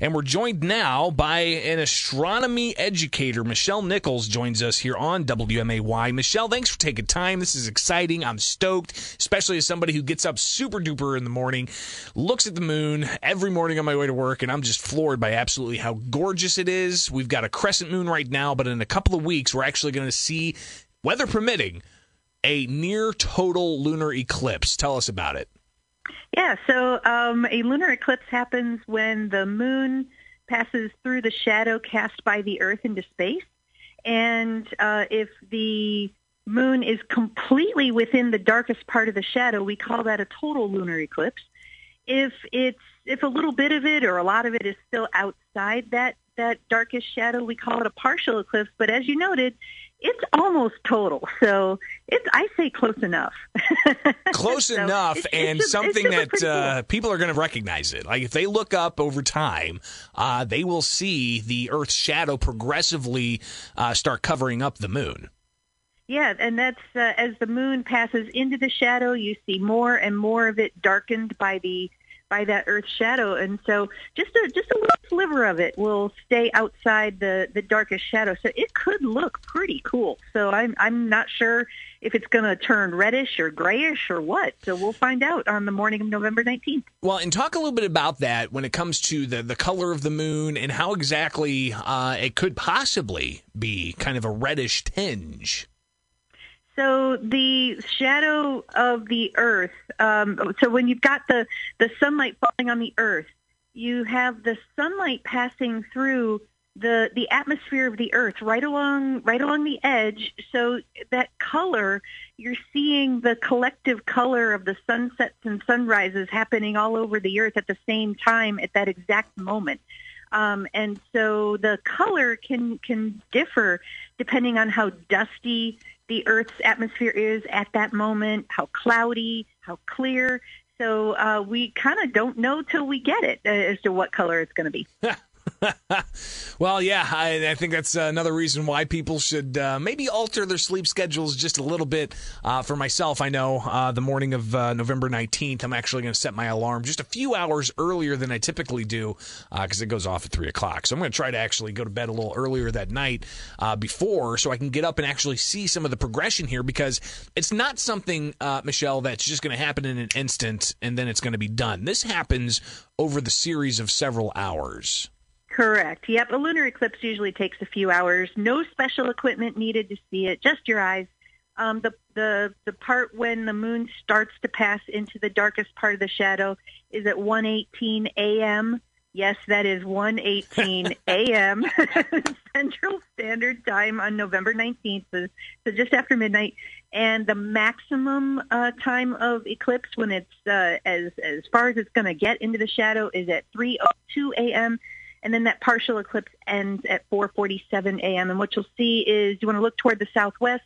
And we're joined now by an astronomy educator. Michelle Nichols joins us here on WMAY. Michelle, thanks for taking time. This is exciting. I'm stoked, especially as somebody who gets up super duper in the morning, looks at the moon every morning on my way to work, and I'm just floored by absolutely how gorgeous it is. We've got a crescent moon right now, but in a couple of weeks, we're actually going to see, weather permitting, a near total lunar eclipse. Tell us about it. Yeah, so um, a lunar eclipse happens when the moon passes through the shadow cast by the Earth into space. And uh, if the moon is completely within the darkest part of the shadow, we call that a total lunar eclipse. If it's if a little bit of it or a lot of it is still outside that that darkest shadow, we call it a partial eclipse. But as you noted, it's almost total. So it's I say close enough. close so enough, it's, and it's something that uh, people are going to recognize it. Like if they look up over time, uh, they will see the Earth's shadow progressively uh, start covering up the moon. Yeah, and that's uh, as the moon passes into the shadow, you see more and more of it darkened by the by that Earth's shadow, and so just a just a little sliver of it will stay outside the the darkest shadow. So it could look pretty cool. So I'm I'm not sure if it's going to turn reddish or grayish or what. So we'll find out on the morning of November 19th. Well, and talk a little bit about that when it comes to the the color of the moon and how exactly uh, it could possibly be kind of a reddish tinge. So the shadow of the Earth. Um, so when you've got the the sunlight falling on the Earth, you have the sunlight passing through the the atmosphere of the Earth right along right along the edge. So that color, you're seeing the collective color of the sunsets and sunrises happening all over the Earth at the same time at that exact moment. Um, and so the color can can differ depending on how dusty the Earth's atmosphere is at that moment, how cloudy, how clear. So uh, we kind of don't know till we get it uh, as to what color it's going to be. well, yeah, I, I, think that's another reason why people should uh, maybe alter their sleep schedules just a little bit. Uh, for myself, I know uh, the morning of uh, November 19th, I'm actually going to set my alarm just a few hours earlier than I typically do because uh, it goes off at 3 o'clock. So I'm going to try to actually go to bed a little earlier that night uh, before so I can get up and actually see some of the progression here because it's not something, Michelle, that's just going to happen in an instant and then it's going to be done. This happens over the series of several hours. Correct. Yep. A lunar eclipse usually takes a few hours. No special equipment needed to see it, just your eyes. Um, the, the, the part when the moon starts to pass into the darkest part of the shadow is at 1.18 a.m. Yes, that is 1.18 a.m. Central Standard Time on November 19th, so, so just after midnight. And the maximum uh, time of eclipse when it's uh, as, as far as it's going to get into the shadow is at 3.02 a.m and then that partial eclipse ends at 4:47 a.m. And what you'll see is you want to look toward the southwest.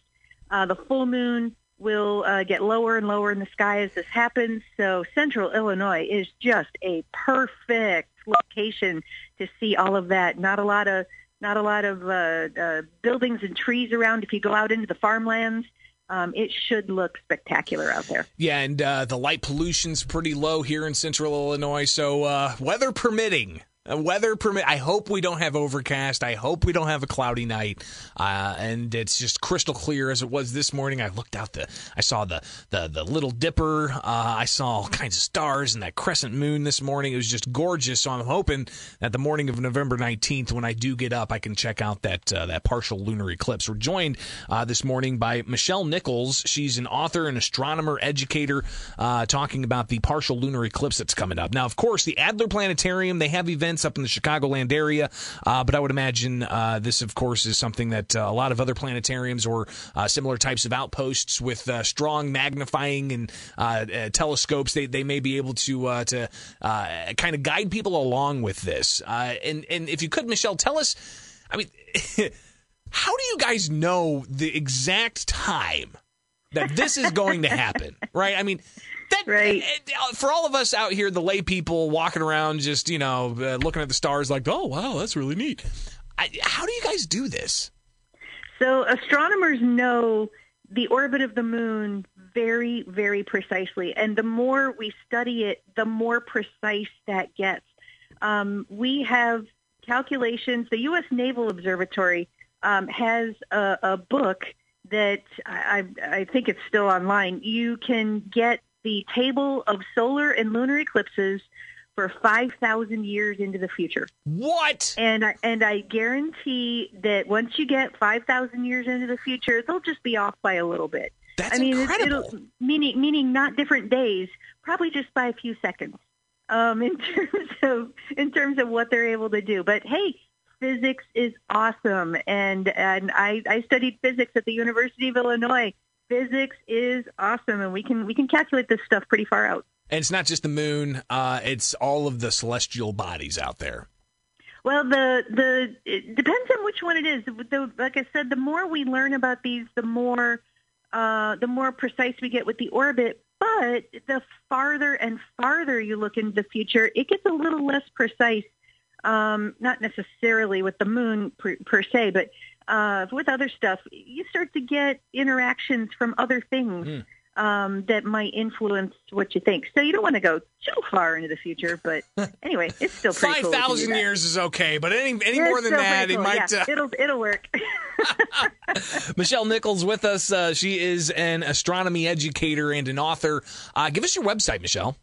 Uh, the full moon will uh, get lower and lower in the sky as this happens. So central Illinois is just a perfect location to see all of that. Not a lot of not a lot of uh, uh, buildings and trees around. If you go out into the farmlands, um, it should look spectacular out there. Yeah, and uh, the light pollution's pretty low here in central Illinois. So, uh, weather permitting, weather permit. I hope we don't have overcast. I hope we don't have a cloudy night, uh, and it's just crystal clear as it was this morning. I looked out the, I saw the the the Little Dipper. Uh, I saw all kinds of stars and that crescent moon this morning. It was just gorgeous. So I'm hoping that the morning of November 19th, when I do get up, I can check out that uh, that partial lunar eclipse. We're joined uh, this morning by Michelle Nichols. She's an author, an astronomer, educator, uh, talking about the partial lunar eclipse that's coming up. Now, of course, the Adler Planetarium they have events events up in the Chicagoland area. Uh, but I would imagine uh, this, of course, is something that uh, a lot of other planetariums or uh, similar types of outposts with uh, strong magnifying and telescopes, they, they may be able to to kind of guide people along with this. and and if you could, Michelle, tell us. I mean. how do you guys know the exact time that this is going to happen? right? I mean, that, right. Uh, for all of us out here, the lay people walking around, just you know, uh, looking at the stars, like, oh wow, that's really neat. I, how do you guys do this? So astronomers know the orbit of the moon very, very precisely, and the more we study it, the more precise that gets. Um, we have calculations. The U.S. Naval Observatory um, has a, a book that I, I think it's still online. You can get the table of solar and lunar eclipses for 5,000 years into the future. What? And I, and I guarantee that once you get 5,000 years into the future, they'll just be off by a little bit. That's I mean, incredible. It, meaning meaning not different days, probably just by a few seconds. Um, in terms of in terms of what they're able to do. But hey, physics is awesome, and and I, I studied physics at the University of Illinois. Physics is awesome, and we can we can calculate this stuff pretty far out. And it's not just the moon; uh, it's all of the celestial bodies out there. Well, the the it depends on which one it is. The, like I said, the more we learn about these, the more uh, the more precise we get with the orbit. But the farther and farther you look into the future, it gets a little less precise. Um, not necessarily with the moon per, per se, but uh, with other stuff, you start to get interactions from other things. Hmm. Um, that might influence what you think. So you don't want to go too far into the future, but anyway, it's still pretty Five cool. we can do thousand that. years is okay, but any any more than that, pretty it might. Yeah, Uh, it'll it'll work. Michelle Nichols with us. Uh, she is an astronomy educator and an author. Uh, give us your website, Michelle.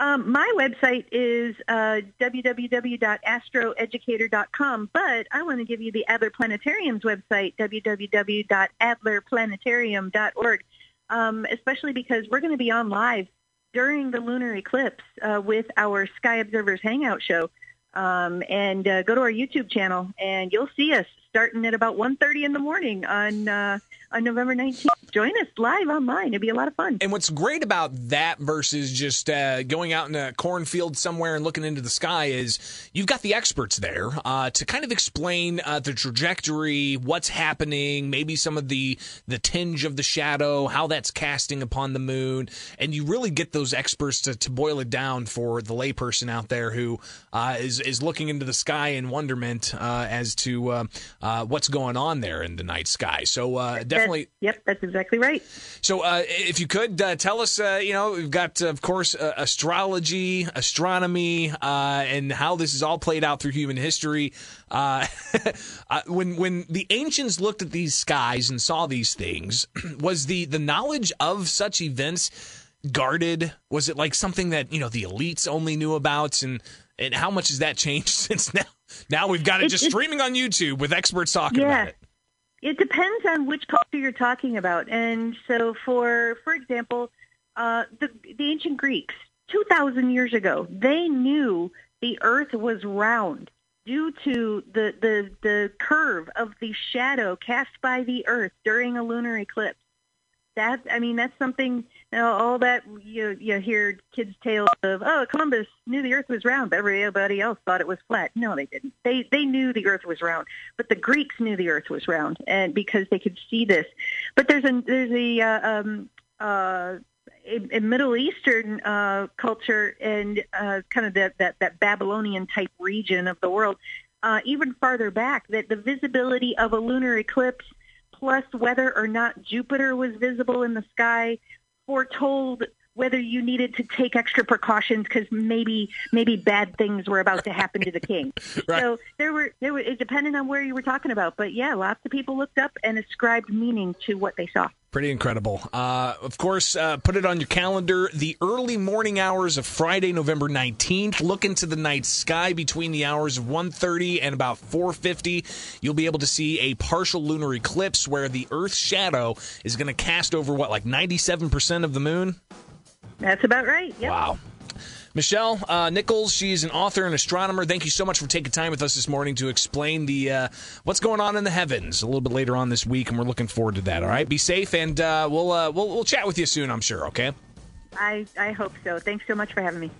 Um, my website is uh, www.astroeducator.com, but I want to give you the Adler Planetarium's website, www.adlerplanetarium.org, um, especially because we're going to be on live during the lunar eclipse uh, with our Sky Observers Hangout show. Um, and uh, go to our YouTube channel, and you'll see us starting at about 1.30 in the morning on uh, on November 19th. Join us live online. It'll be a lot of fun. And what's great about that versus just uh, going out in a cornfield somewhere and looking into the sky is you've got the experts there uh, to kind of explain uh, the trajectory, what's happening, maybe some of the the tinge of the shadow, how that's casting upon the moon, and you really get those experts to, to boil it down for the layperson out there who uh, is is looking into the sky in wonderment uh, as to uh, what's going on there in the night sky. So uh, definitely. Yep, that's exactly right. So, uh, if you could uh, tell us, uh, you know, we've got, uh, of course, uh, astrology, astronomy, uh, and how this is all played out through human history. When when the ancients looked at these skies and saw these things, was the the knowledge of such events guarded? Was it like something that you know the elites only knew about, and and how much has that changed since now? Now we've got it just streaming on YouTube with experts talking Yeah. about it. It depends on which culture you're talking about. And so, for for example, uh, the the ancient Greeks, two thousand years ago, they knew the Earth was round due to the the the curve of the shadow cast by the Earth during a lunar eclipse. That I mean, that's something. You know, all that you you hear kids' tales of. Oh, Columbus knew the Earth was round, but everybody else thought it was flat. No, they didn't. They they knew the Earth was round, but the Greeks knew the Earth was round, and because they could see this. But there's a there's a uh, um, uh, a, a Middle Eastern uh, culture and uh, kind of that, that that Babylonian type region of the world, uh, even farther back, that the visibility of a lunar eclipse plus whether or not Jupiter was visible in the sky foretold whether you needed to take extra precautions because maybe maybe bad things were about to happen to the king. Right. So there were there were it depended on where you were talking about, but yeah, lots of people looked up and ascribed meaning to what they saw. Pretty incredible. Uh, of course, uh, put it on your calendar. The early morning hours of Friday, November 19th. Look into the night sky between the hours of 1.30 and about 4.50. You'll be able to see a partial lunar eclipse where the Earth's shadow is going to cast over, what, like 97% of the moon? That's about right. Yep. Wow. Michelle uh, Nichols, she's an author and astronomer. Thank you so much for taking time with us this morning to explain the uh, what's going on in the heavens a little bit later on this week, and we're looking forward to that. All right, be safe, and uh, we'll, uh, we'll we'll chat with you soon. I'm sure. Okay. I I hope so. Thanks so much for having me.